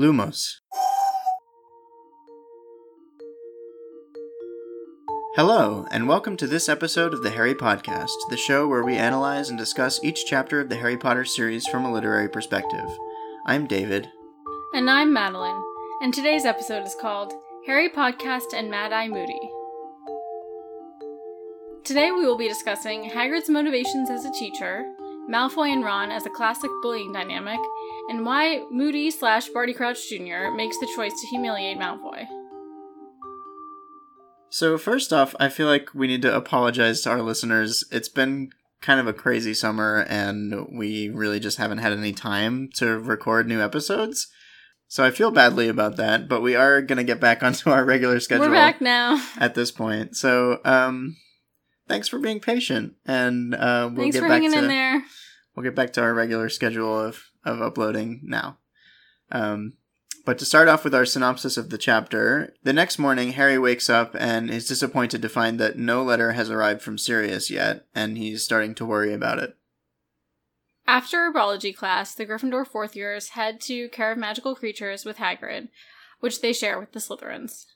Lumos. Hello, and welcome to this episode of the Harry Podcast, the show where we analyze and discuss each chapter of the Harry Potter series from a literary perspective. I'm David. And I'm Madeline, and today's episode is called Harry Podcast and Mad Eye Moody. Today we will be discussing Hagrid's motivations as a teacher, Malfoy and Ron as a classic bullying dynamic, and why Moody slash Barty Crouch Jr. makes the choice to humiliate Malfoy. So, first off, I feel like we need to apologize to our listeners. It's been kind of a crazy summer, and we really just haven't had any time to record new episodes. So, I feel badly about that, but we are going to get back onto our regular schedule. We're back now. At this point. So, um, thanks for being patient, and uh, we'll Thanks get for back hanging to in there. we'll get back to our regular schedule of of uploading now. Um, but to start off with our synopsis of the chapter, the next morning Harry wakes up and is disappointed to find that no letter has arrived from Sirius yet, and he's starting to worry about it. After herbology class, the Gryffindor fourth years head to Care of Magical Creatures with Hagrid, which they share with the Slytherins.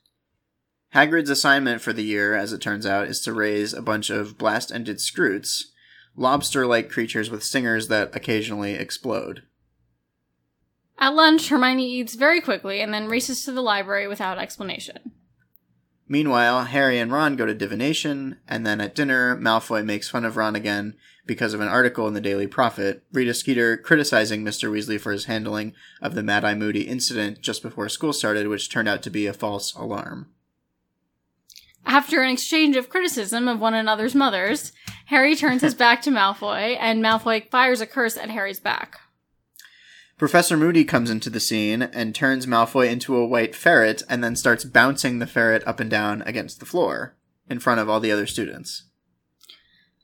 Hagrid's assignment for the year, as it turns out, is to raise a bunch of blast-ended skrewts, lobster-like creatures with stingers that occasionally explode. At lunch, Hermione eats very quickly and then races to the library without explanation. Meanwhile, Harry and Ron go to divination, and then at dinner, Malfoy makes fun of Ron again because of an article in the Daily Prophet, Rita Skeeter criticizing Mr. Weasley for his handling of the Mad Eye Moody incident just before school started, which turned out to be a false alarm. After an exchange of criticism of one another's mothers, Harry turns his back to Malfoy, and Malfoy fires a curse at Harry's back. Professor Moody comes into the scene and turns Malfoy into a white ferret and then starts bouncing the ferret up and down against the floor in front of all the other students.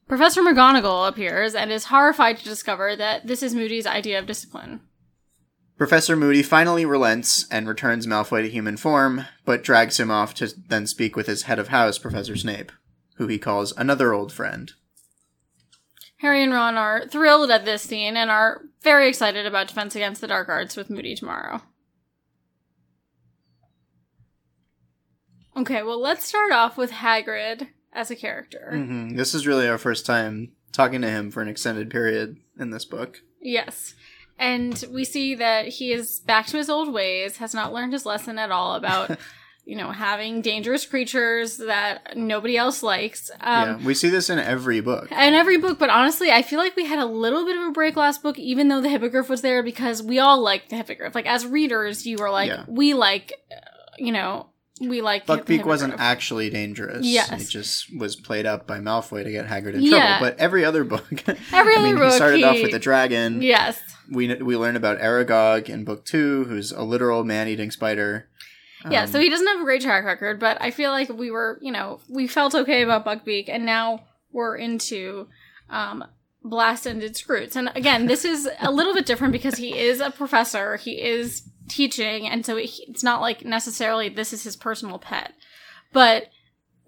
Professor McGonagall appears and is horrified to discover that this is Moody's idea of discipline. Professor Moody finally relents and returns Malfoy to human form, but drags him off to then speak with his head of house, Professor Snape, who he calls another old friend. Harry and Ron are thrilled at this scene and are very excited about Defense Against the Dark Arts with Moody tomorrow. Okay, well, let's start off with Hagrid as a character. hmm This is really our first time talking to him for an extended period in this book. Yes. And we see that he is back to his old ways, has not learned his lesson at all about, you know, having dangerous creatures that nobody else likes. Um, yeah, we see this in every book. In every book, but honestly, I feel like we had a little bit of a break last book, even though the hippogriff was there, because we all liked the hippogriff. Like, as readers, you were like, Yeah. we like, you know, we like the Buckbeak wasn't actually dangerous. Yes. It just was played up by Malfoy to get Hagrid in Yeah. trouble. But every other book. Every I mean, other he book, started off with the dragon. Yes. We, we learn about Aragog in book two, who's a literal man eating spider. Yeah, Um, so he doesn't have a great track record, but I feel like we were, you know, we felt okay about Buckbeak, and now we're into um, Blast Ended Skrewts. And again, this is a little bit different because he is a professor, he is teaching, and so it's not like necessarily this is his personal pet, but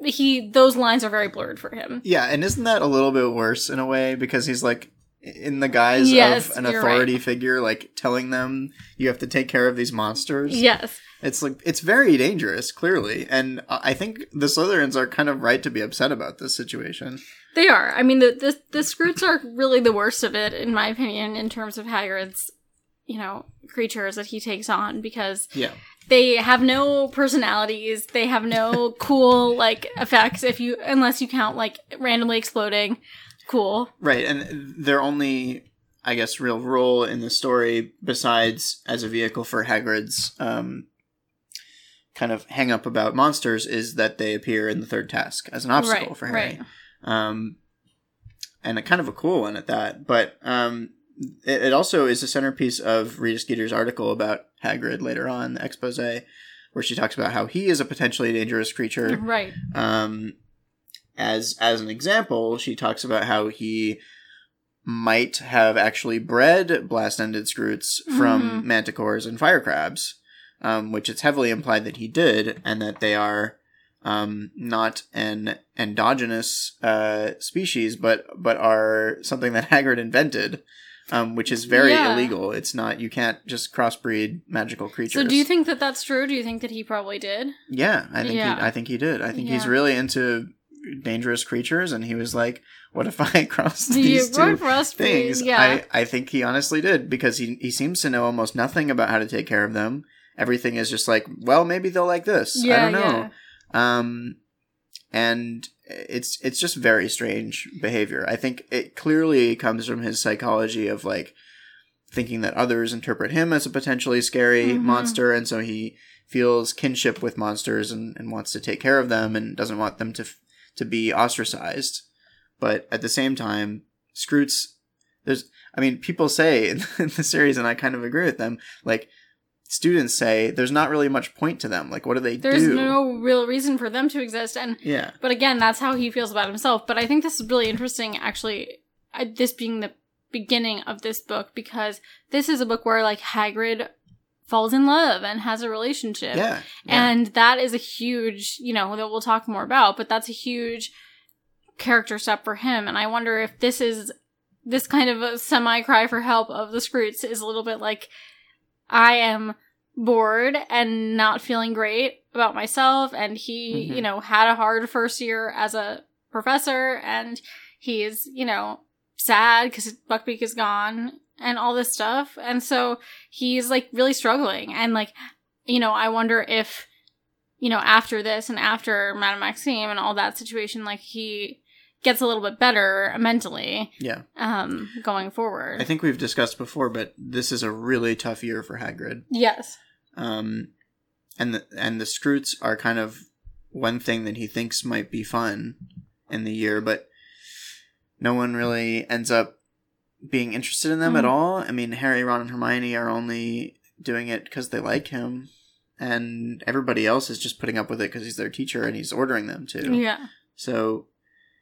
he those lines are very blurred for him. Yeah, and isn't that a little bit worse in a way because he's like in the guise Yes, of an authority figure, like telling them you have to take care of these monsters. Yes. It's like it's very dangerous, clearly, and I I think the Slytherins are kind of right to be upset about this situation. They are. I mean, the, the the Skrewts are really the worst of it, in my opinion, in terms of Hagrid's, you know, creatures that he takes on because Yeah, they have no personalities. They have no cool like effects. If you unless you count like randomly exploding, cool. right, and their only, I guess, real role in the story, besides as a vehicle for Hagrid's um, kind of hang up about monsters, is that they appear in the third task as an obstacle Right, for Harry. right. um, and a kind of a cool one at that. But um, it, it also is a centerpiece of Rita Skeeter's article about Hagrid later on, the expose, where she talks about how he is a potentially dangerous creature. Right. Um, as as an example, she talks about how he might have actually bred blast-ended skrewts from manticores and fire crabs, um, which it's heavily implied that he did, and that they are um, not an endogenous uh, species, but but are something that Hagrid invented um, which is very Yeah. illegal. It's not you can't just crossbreed magical creatures. So do you think that that's true? Do you think that he probably did? Yeah, I think Yeah. he, I think he did. I think he's really into dangerous creatures, and he was like, "What if I cross these two things?" Yeah. I I think he honestly did because he he seems to know almost nothing about how to take care of them. Everything is just like, well, maybe they'll like this. I don't know. yeah. Um, and it's it's just very strange behavior. I think it clearly comes from his psychology of like thinking that others interpret him as a potentially scary Mhm. monster, and so he feels kinship with monsters and, and wants to take care of them and doesn't want them to f- to be ostracized. But at the same time, Skrewts, there's, I mean, people say in the series, and I kind of agree with them, like, students say there's not really much point to them. Like, what do they There's do? no real reason for them to exist, and yeah. but again, that's how he feels about himself. But I think this is really interesting, actually. This being the beginning of this book because this is a book where like Hagrid falls in love and has a relationship. Yeah. yeah. And that is a huge, you know, that we'll talk more about, but that's a huge character step for him. And I wonder if this is this kind of a semi cry for help of the Skrewts is a little bit like I am bored and not feeling great about myself. And he, Mhm. you know, had a hard first year as a professor and he's, you know, sad because Buckbeak is gone and all this stuff. And so he's like really struggling. And like, you know, I wonder if, you know, after this and after Madame Maxime and all that situation, like he gets a little bit better mentally, yeah. um, going forward. I think we've discussed before, but this is a really tough year for Hagrid. yes. Um, and the and the Skrewts are kind of one thing that he thinks might be fun in the year, but no one really ends up being interested in them at Mhm. all. I mean, Harry, Ron, and Hermione are only doing it because they like him, and everybody else is just putting up with it because he's their teacher and he's ordering them to. Yeah. So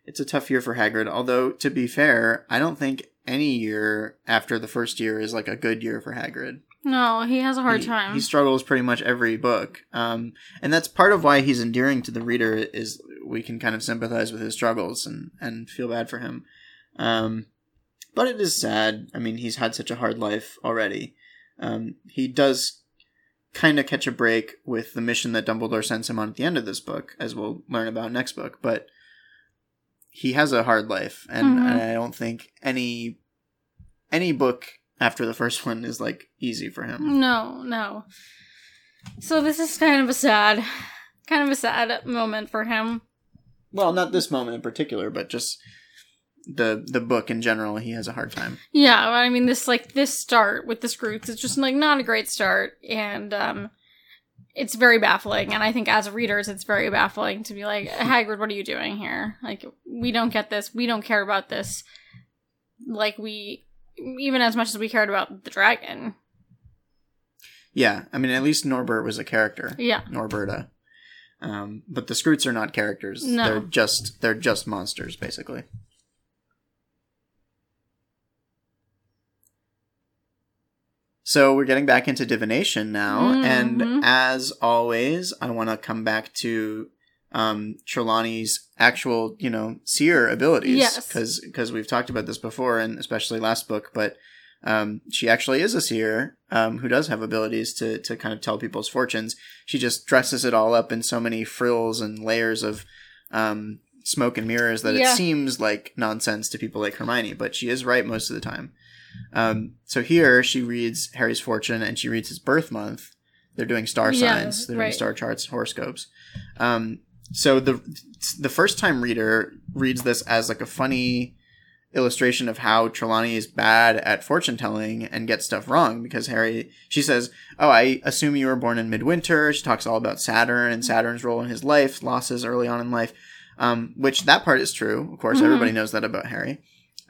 it's a tough year for Hagrid. Although to be fair, I don't think any year after the first year is like a good year for Hagrid. No, he has a hard He- time. He struggles pretty much every book, um, and that's part of why he's endearing to the reader. Is we can kind of sympathize with his struggles and and feel bad for him. Um, but it is sad. I mean, he's had such a hard life already. Um, he does kind of catch a break with the mission that Dumbledore sends him on at the end of this book, as we'll learn about next book. But he has a hard life, and Mhm. I don't think any any book after the first one is like easy for him. No, no. So this is kind of a sad, kind of a sad moment for him. Well, not this moment in particular, but just the the book in general. He has a hard time. Yeah, I mean this like this start with the Skrewts is just like not a great start, and um, it's very baffling. And I think as readers, it's very baffling to be like, Hagrid, what are you doing here? Like, we don't get this. We don't care about this. Like we, even as much as we cared about the dragon. Yeah, I mean, at least Norbert was a character. Yeah, Norberta. Um, but the Skrewts are not characters. No. They're just they're just monsters, basically. So we're getting back into divination now, and Mhm. as always, I want to come back to um, Trelawney's actual, you know, seer abilities. Yes. because we've talked about this before, and especially last book. But um, she actually is a seer um, who does have abilities to to kind of tell people's fortunes. She just dresses it all up in so many frills and layers of um, smoke and mirrors that Yeah. it seems like nonsense to people like Hermione. But she is right most of the time. Um, so here she reads Harry's fortune and she reads his birth month. They're doing star Yeah, signs. They're doing right. star charts, horoscopes. Um, so the the first time reader reads this as like a funny illustration of how Trelawney is bad at fortune telling and gets stuff wrong because Harry she says, "Oh, I assume you were born in midwinter." She talks all about Saturn and Saturn's role in his life, losses early on in life, um, which that part is true. Of course, Mhm. everybody knows that about Harry.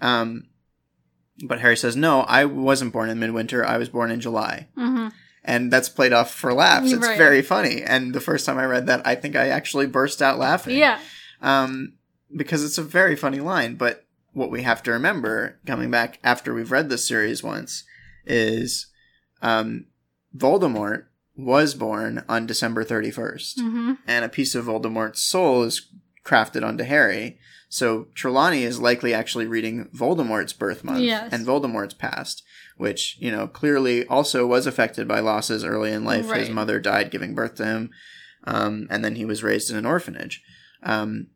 Um, but Harry says, "No, I wasn't born in midwinter. I was born in July." hmm And that's played off for laughs. It's Right. very funny. And the first time I read that, I think I actually burst out laughing yeah, um, because it's a very funny line. But what we have to remember, coming back after we've read this series once, is um, Voldemort was born on December 31st. hmm And a piece of Voldemort's soul is crafted onto Harry. So Trelawney is likely actually reading Voldemort's birth month Yes. and Voldemort's past, which, you know, clearly also was affected by losses early in life. His mother died giving birth to him, um, and then he was raised in an orphanage. Um,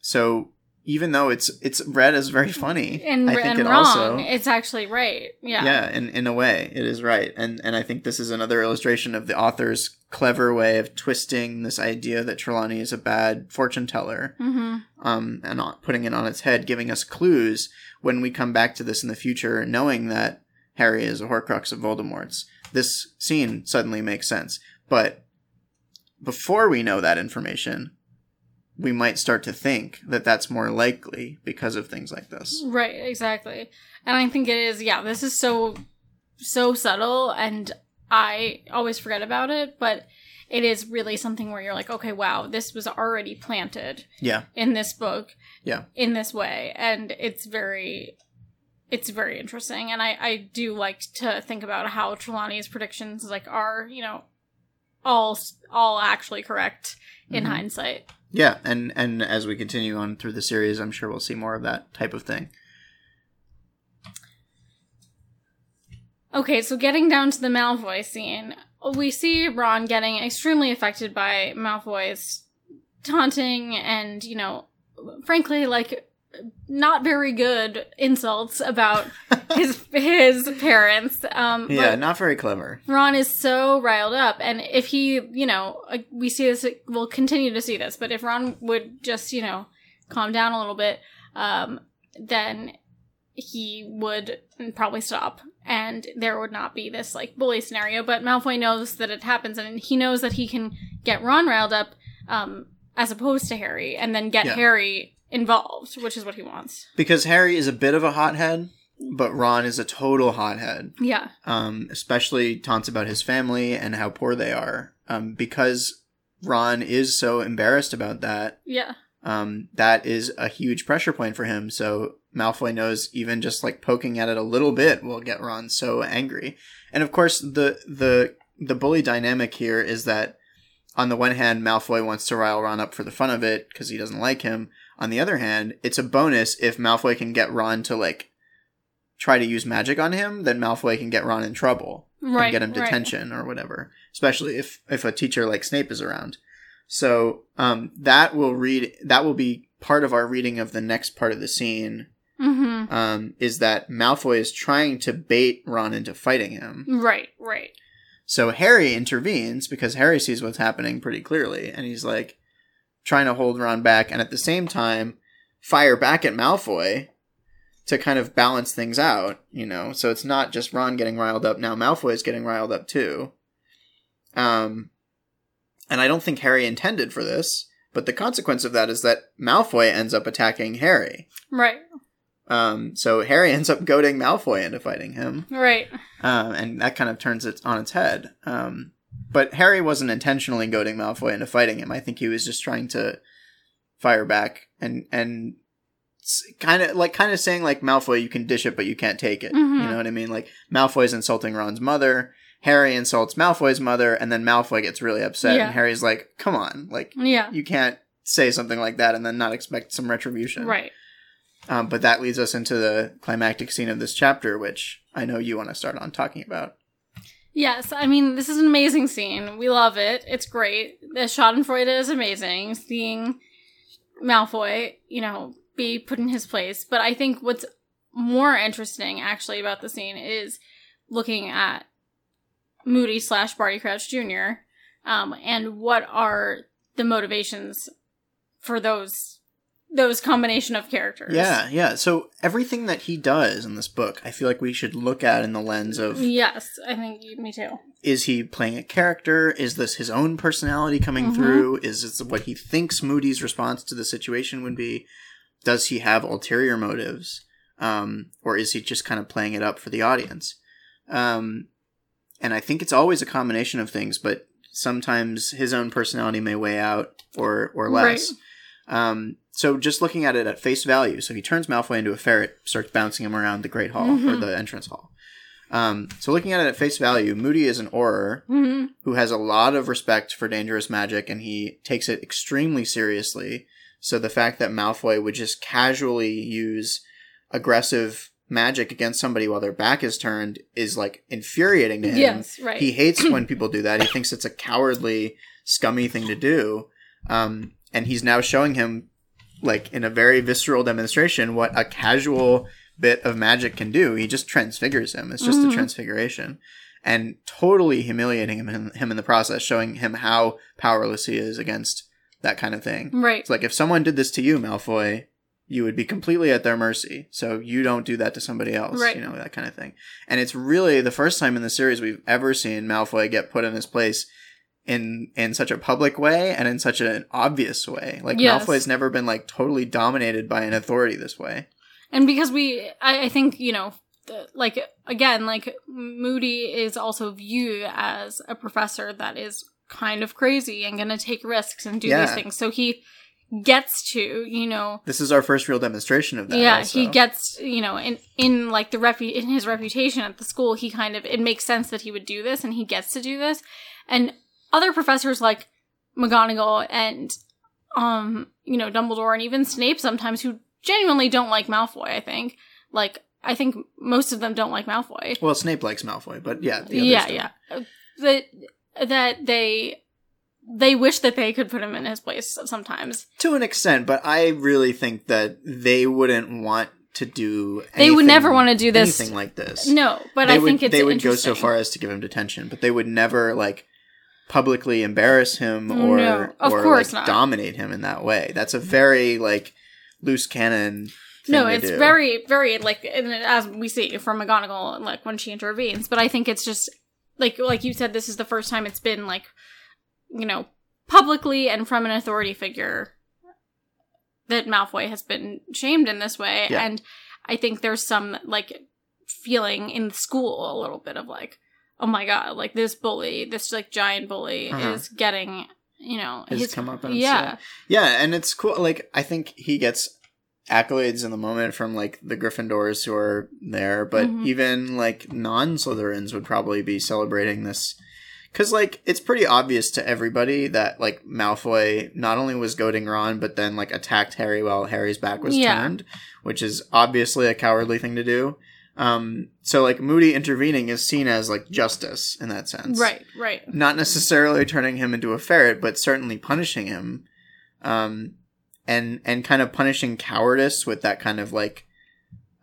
so even though it's it's read as very funny, and, I think and it wrong. also it's actually right. Yeah. yeah in, in a way it is right and and i think this is another illustration of the author's clever way of twisting this idea that trelawney is a bad fortune teller Mm-hmm. um and on, putting it on its head giving us clues when we come back to this in the future knowing that harry is a horcrux of voldemort's this scene suddenly makes sense but before we know that information we might start to think that that's more likely because of things like this Right, exactly. And I think it is, yeah, this is so, so subtle, and I always forget about it, but it is really something where you're like, okay, wow, this was already planted yeah in this book. Yeah. In this way. And it's very, it's very interesting. And I, I do like to think about how Trelawney's predictions, like, are, you know, all, all actually correct in Mhm. hindsight. Yeah, and and as we continue on through the series, I'm sure we'll see more of that type of thing. Okay, so getting down to the Malfoy scene, we see Ron getting extremely affected by Malfoy's taunting and, you know, frankly, like not very good insults about his his parents. Um, Yeah, not very clever. Ron is so riled up, and if he, you know, we see this, we'll continue to see this, but if Ron would just, you know, calm down a little bit, um, then he would probably stop, and there would not be this like bully scenario. But Malfoy knows that it happens, and he knows that he can get Ron riled up, um, as opposed to Harry, and then get Yeah. Harry involved, which is what he wants. Because Harry is a bit of a hothead, but Ron is a total hothead. Yeah, Um, especially taunts about his family and how poor they are. Um, because Ron is so embarrassed about that. yeah, Um, that is a huge pressure point for him. So Malfoy knows even just like poking at it a little bit will get Ron so angry. And of course, the the the bully dynamic here is that on the one hand, Malfoy wants to rile Ron up for the fun of it because he doesn't like him. On the other hand, it's a bonus if Malfoy can get Ron to like try to use magic on him, then Malfoy can get Ron in trouble right. and get him right. detention or whatever. Especially if if a teacher like Snape is around. So um, that will read that will be part of our reading of the next part of the scene. Mm-hmm. Um, is that Malfoy is trying to bait Ron into fighting him. Right, right. So Harry intervenes because Harry sees what's happening pretty clearly, and he's like trying to hold Ron back, and at the same time fire back at Malfoy to kind of balance things out. You know, so it's not just Ron getting riled up now; Malfoy is getting riled up too. Um, and I don't think Harry intended for this, but the consequence of that is that Malfoy ends up attacking Harry. Right, Um, so Harry ends up goading Malfoy into fighting him right. um, and that kind of turns it on its head. Um, but Harry wasn't intentionally goading Malfoy into fighting him. I think he was just trying to fire back and and kind of like kind of saying like Malfoy, you can dish it, but you can't take it. Mhm. You know what I mean? Like Malfoy's insulting Ron's mother. Harry insults Malfoy's mother, and then Malfoy gets really upset, Yeah. and Harry's like, "Come on, like Yeah, you can't say something like that and then not expect some retribution." right. Um, but that leads us into the climactic scene of this chapter, which I know you want to start on talking about. Yes, I mean this is an amazing scene. We love it. It's great. The Schadenfreude is amazing. Seeing Malfoy, you know, be put in his place. But I think what's more interesting actually about the scene is looking at Moody slash Barty Crouch Jr. Um, and what are the motivations for those those combination of characters? Yeah, yeah. So everything that he does in this book, I feel like we should look at in the lens of Yes, I think me too. is he playing a character? Is this his own personality coming Mhm. through? Is this what he thinks Moody's response to the situation would be? Does he have ulterior motives? Um, or is he just kind of playing it up for the audience? Um, and I think it's always a combination of things, but sometimes his own personality may weigh out or or less. Um, so just looking at it at face value, so he turns Malfoy into a ferret, starts bouncing him around the Great Hall or Mhm. the entrance hall. Um, so looking at it at face value, Moody is an Auror hmm who has a lot of respect for dangerous magic, and he takes it extremely seriously. So the fact that Malfoy would just casually use aggressive magic against somebody while their back is turned is like infuriating to him. Yes, right. He hates when people do that. He thinks it's a cowardly, scummy thing to do. Um, and he's now showing him, like in a very visceral demonstration, what a casual bit of magic can do. He just transfigures him. It's just Mhm. a transfiguration, and totally humiliating him, him in the process, showing him how powerless he is against that kind of thing. right. It's like if someone did this to you, Malfoy, you would be completely at their mercy. So you don't do that to somebody else, Right. you know, that kind of thing. And it's really the first time in the series we've ever seen Malfoy get put in his place in in such a public way and in such an obvious way. Like Yes. Malfoy's never been like totally dominated by an authority this way. and because we I, I think you know the, like again like moody is also viewed as a professor that is kind of crazy and gonna take risks and do Yeah. these things so he gets to you know This is our first real demonstration of that. yeah also. he gets you know in in like the repu- in his reputation at the school he kind of it makes sense that he would do this and he gets to do this and other professors like McGonagall and um you know Dumbledore and even Snape sometimes who genuinely don't like Malfoy I think like I think most of them don't like Malfoy Well, Snape likes Malfoy, but yeah, yeah don't. yeah that that they they wish that they could put him in his place sometimes To an extent, but I really think that they wouldn't want to do. They would never want to do this. anything like this. no but they I would, think it's they would go so far as to give him detention, but they would never like publicly embarrass him or No, of or course like not. dominate him in that way. That's a very like loose cannon. Thing No, it's do. very, very like and as we see from McGonagall, like when she intervenes. But I think it's just like like you said, this is the first time it's been like you know publicly and from an authority figure that Malfoy has been shamed in this way, Yeah. and I think there's some like feeling in the school a little bit of like, oh my god, like this bully, this like giant bully Uh-huh. is getting you know His comeuppance, yeah. Yeah, and it's cool. Like I think he gets accolades in the moment from like the Gryffindors who are there, but Mhm. even like non Slytherins would probably be celebrating this because like it's pretty obvious to everybody that like Malfoy not only was goading Ron, but then like attacked Harry while Harry's back was Yeah. turned, which is obviously a cowardly thing to do. Um, so like Moody intervening is seen as like justice in that sense, right, right, not necessarily turning him into a ferret, but certainly punishing him, um, and and kind of punishing cowardice with that kind of like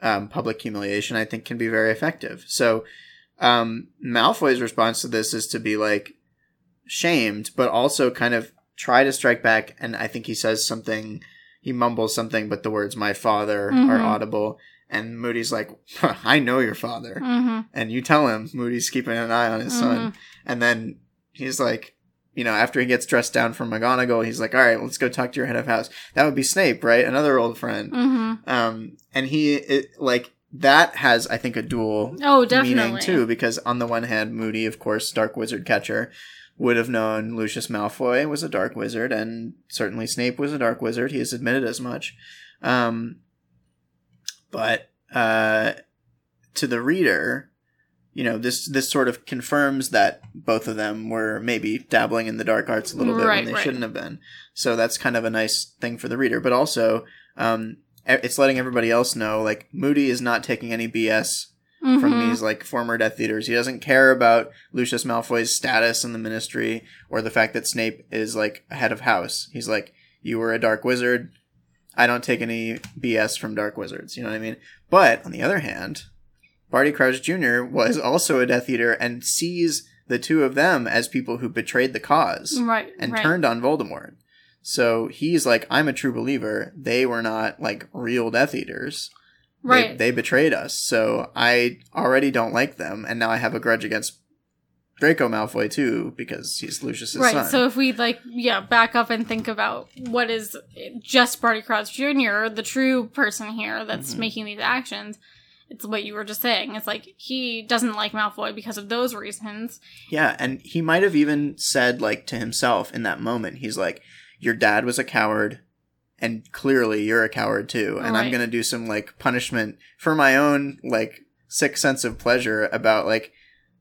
um, public humiliation. I think can be very effective. So um, Malfoy's response to this is to be like shamed, but also kind of try to strike back. And I think he says something. He mumbles something, but the words "my father" are Mhm. audible. And Moody's like, "I know your father," hmm and you tell him Moody's keeping an eye on his son. And then he's like, you know, after he gets dressed down from McGonagall, he's like, all right, let's go talk to your head of house. That would be Snape, right? Another old friend. hmm Um, and he, it, like, that has, I think, a dual Oh, definitely. meaning too, because on the one hand, Moody, of course, Dark Wizard catcher, would have known Lucius Malfoy was a Dark Wizard, and certainly Snape was a Dark Wizard. He has admitted as much. Um, but uh, to the reader, you know, this this sort of confirms that both of them were maybe dabbling in the dark arts a little bit Right, when they right. shouldn't have been. So that's kind of a nice thing for the reader, but also. Um, it's letting everybody else know, like Moody is not taking any BS from Mhm. these like former Death Eaters. He doesn't care about Lucius Malfoy's status in the Ministry or the fact that Snape is like a head of house. He's like, you were a Dark Wizard. I don't take any BS from Dark Wizards. You know what I mean? But on the other hand, Barty Crouch Jr. was also a Death Eater and sees the two of them as people who betrayed the cause right and right. turned on Voldemort. So he's like, I'm a true believer. They were not like real Death Eaters. They- right They, betrayed us. So I already don't like them, and now I have a grudge against Draco Malfoy too because he's Lucius's right son. so if we like yeah back up and think about what is just barty crouch jr the true person here that's Mhm. making these actions it's what you were just saying it's like he doesn't like malfoy because of those reasons yeah, and he might have even said like to himself in that moment, he's like, "Your dad was a coward." And clearly, you're a coward too. And I'm gonna do some like punishment for my own like sick sense of pleasure about like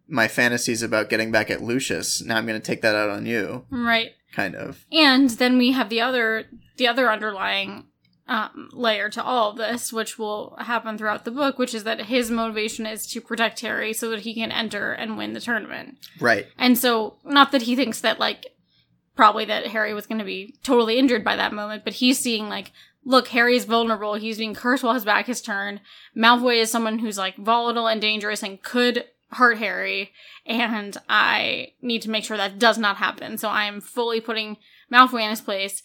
my fantasies about getting back at Lucius. Now I'm gonna take that out on you, right kind of. and then we have the other the other underlying um, layer to all of this, which will happen throughout the book, which is that his motivation is to protect Harry so that he can enter and win the tournament. Right. And so, not that he thinks that, like, probably that Harry was going to be totally injured by that moment, but he's seeing, like, look, Harry's vulnerable. He's being cursed while his back is turned. Malfoy is someone who's, like, volatile and dangerous and could hurt Harry. And I need to make sure that does not happen. So I am fully putting Malfoy in his place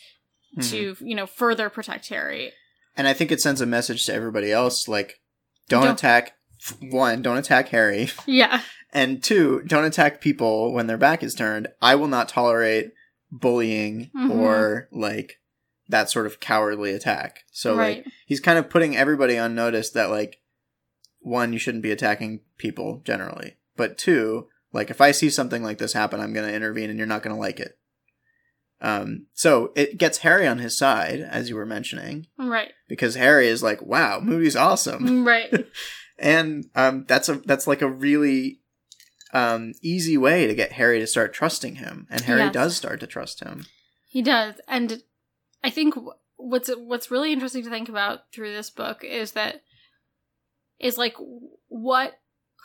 to, you know, further protect Harry. And I think it sends a message to everybody else like, don't, Don't- attack, one, don't attack Harry. Yeah. And two, don't attack people when their back is turned. I will not tolerate bullying Mhm. or like that sort of cowardly attack. So right. like he's kind of putting everybody on notice that like one, you shouldn't be attacking people generally. But two, like if I see something like this happen, I'm gonna intervene and you're not gonna like it. Um so it gets Harry on his side, as you were mentioning, right. because Harry is like, Wow, Moody's awesome Right. and um, that's a that's like a really um, easy way to get Harry to start trusting him, and Harry Yes. does start to trust him. He does, and I think what's what's really interesting to think about through this book is that is like what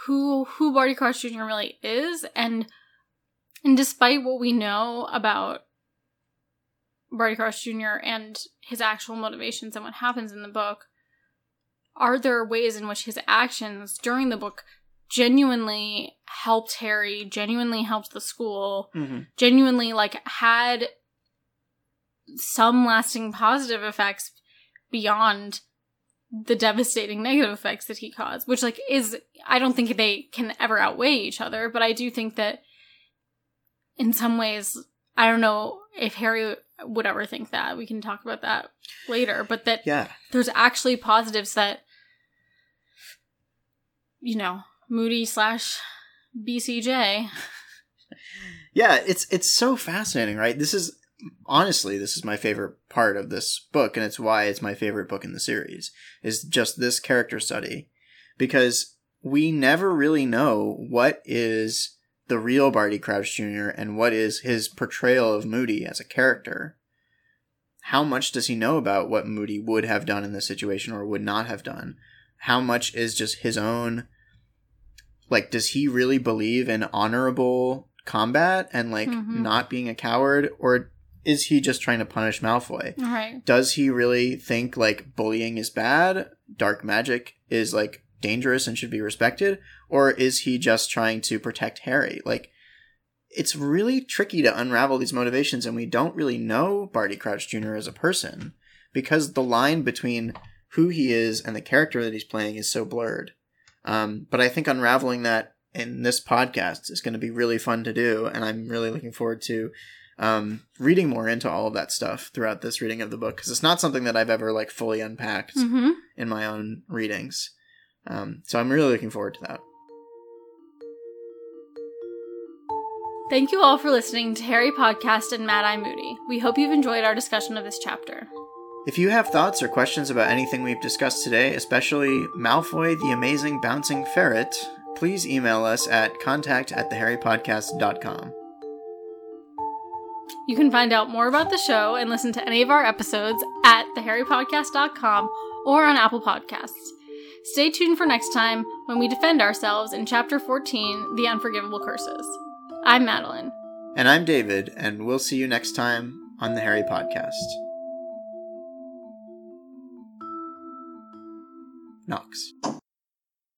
who who Barty Crouch Jr. really is, and and despite what we know about Barty Crouch Jr. and his actual motivations and what happens in the book, are there ways in which his actions during the book genuinely helped Harry, genuinely helped the school, Mm-hmm. genuinely like had some lasting positive effects beyond the devastating negative effects that he caused which like is i don't think they can ever outweigh each other but i do think that in some ways i don't know if harry would ever think that we can talk about that later but that Yeah, there's actually positives that you know moody slash bcj yeah. It's it's so fascinating, right? This is honestly this is my favorite part of this book, and it's why it's my favorite book in the series. Is just this character study because we never really know what is the real Barty Crouch Jr. and what is his portrayal of Moody as a character. How much does he know about what Moody would have done in this situation or would not have done? How much is just his own like does he really believe in honorable combat and like Mhm. not being a coward or is he just trying to punish Malfoy? right. Does he really think like bullying is bad dark magic is like dangerous and should be respected? Or is he just trying to protect harry? Like it's really tricky to unravel these motivations and we don't really know barty crouch jr as a person because the line between who he is and the character that he's playing is so blurred. Um, but i think unraveling that in this podcast is going to be really fun to do and i'm really looking forward to um, reading more into all of that stuff throughout this reading of the book because it's not something that I've ever like fully unpacked mm-hmm. in my own readings. Um, so I'm really looking forward to that. Thank you all for listening to Harry Podcast and Mad Eye Moody. We hope you've enjoyed our discussion of this chapter. If you have thoughts or questions about anything we've discussed today, especially Malfoy the Amazing Bouncing Ferret, please email us at contact at theharrypodcast.com. You can find out more about the show and listen to any of our episodes at theharrypodcast.com or on Apple Podcasts. Stay tuned for next time when we defend ourselves in Chapter 14 The Unforgivable Curses. I'm Madeline. And I'm David, and we'll see you next time on the Harry Podcast. Nox.